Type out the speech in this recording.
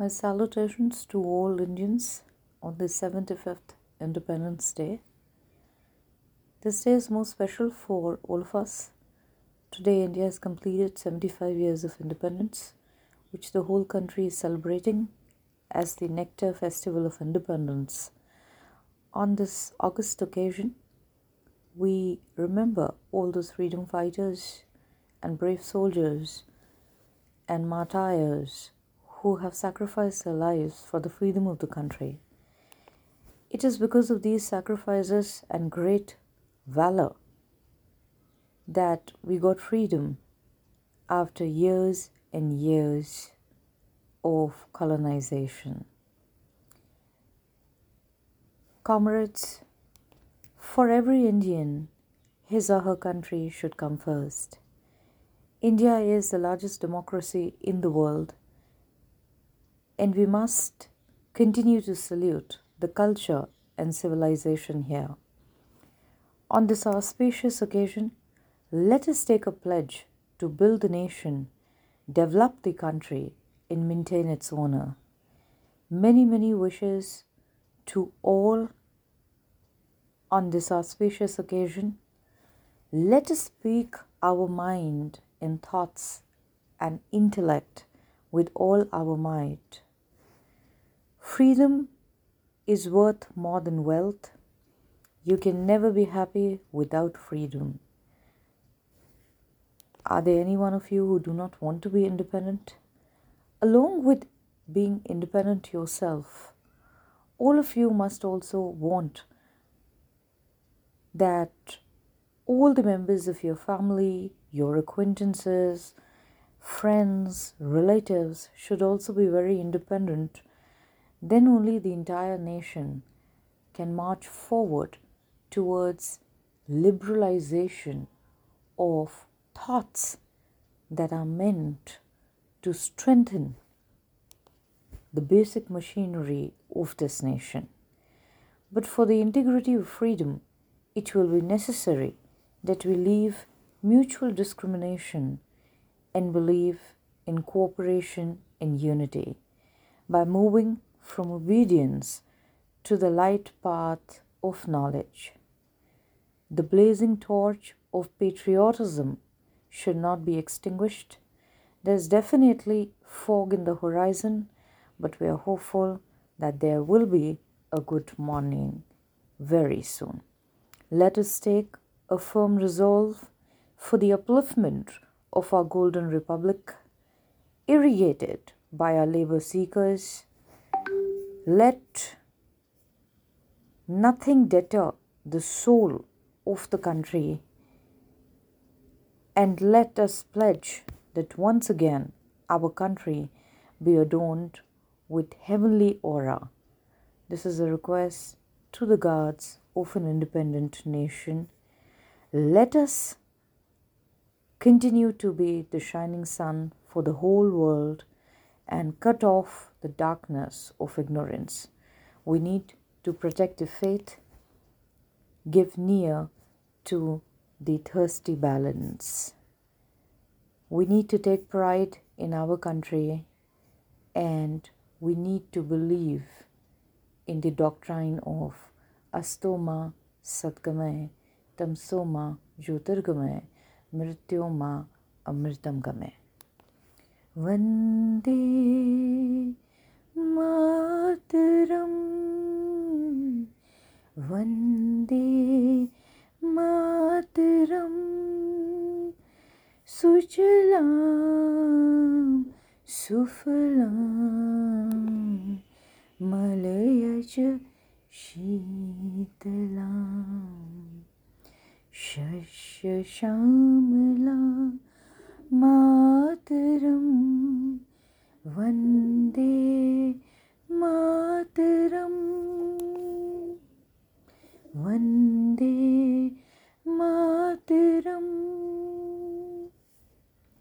My salutations to all Indians on the 75th Independence Day. This day is most special for all of us. Today, India has completed 75 years of independence, which the whole country is celebrating as the Nectar Festival of Independence. On this August occasion, we remember all those freedom fighters and brave soldiers and martyrs who have sacrificed their lives for the freedom of the country. It is because of these sacrifices and great valor that we got freedom after years and years of colonization. Comrades, for every Indian, his or her country should come first. India is the largest democracy in the world, and we must continue to salute the culture and civilization here. On this auspicious occasion, let us take a pledge to build the nation, develop the country, and maintain its honor. Many, many wishes to all on this auspicious occasion. Let us speak our mind in thoughts and intellect with all our might. Freedom is worth more than wealth. You can never be happy without freedom. Are there any one of you who do not want to be independent? Along with being independent yourself, all of you must also want that all the members of your family, your acquaintances, friends, relatives should also be very independent. Then only the entire nation can march forward towards liberalization of thoughts that are meant to strengthen the basic machinery of this nation. But for the integrity of freedom, it will be necessary that we leave mutual discrimination and believe in cooperation and unity by moving from obedience to the light path of knowledge. The blazing torch of patriotism should not be extinguished. There's definitely fog in the horizon, but we are hopeful that there will be a good morning very soon. Let us take a firm resolve for the upliftment of our golden republic, irrigated by our labor seekers. Let nothing deter the soul of the country, and let us pledge that once again our country be adorned with heavenly aura. This is a request to the gods of an independent nation. Let us continue to be the shining sun for the whole world and cut off the darkness of ignorance. We need to protect the faith, give near to the thirsty balance. We need to take pride in our country and we need to believe in the doctrine of Astoma Satgamay, Tamsoma Jyotirgamay, Mrityoma Amritam Gamay. मातरं वंदे मातरं सुजलां सुफलां मलयज शीतलां शस्यश्यामला मातरं वन्दे मातर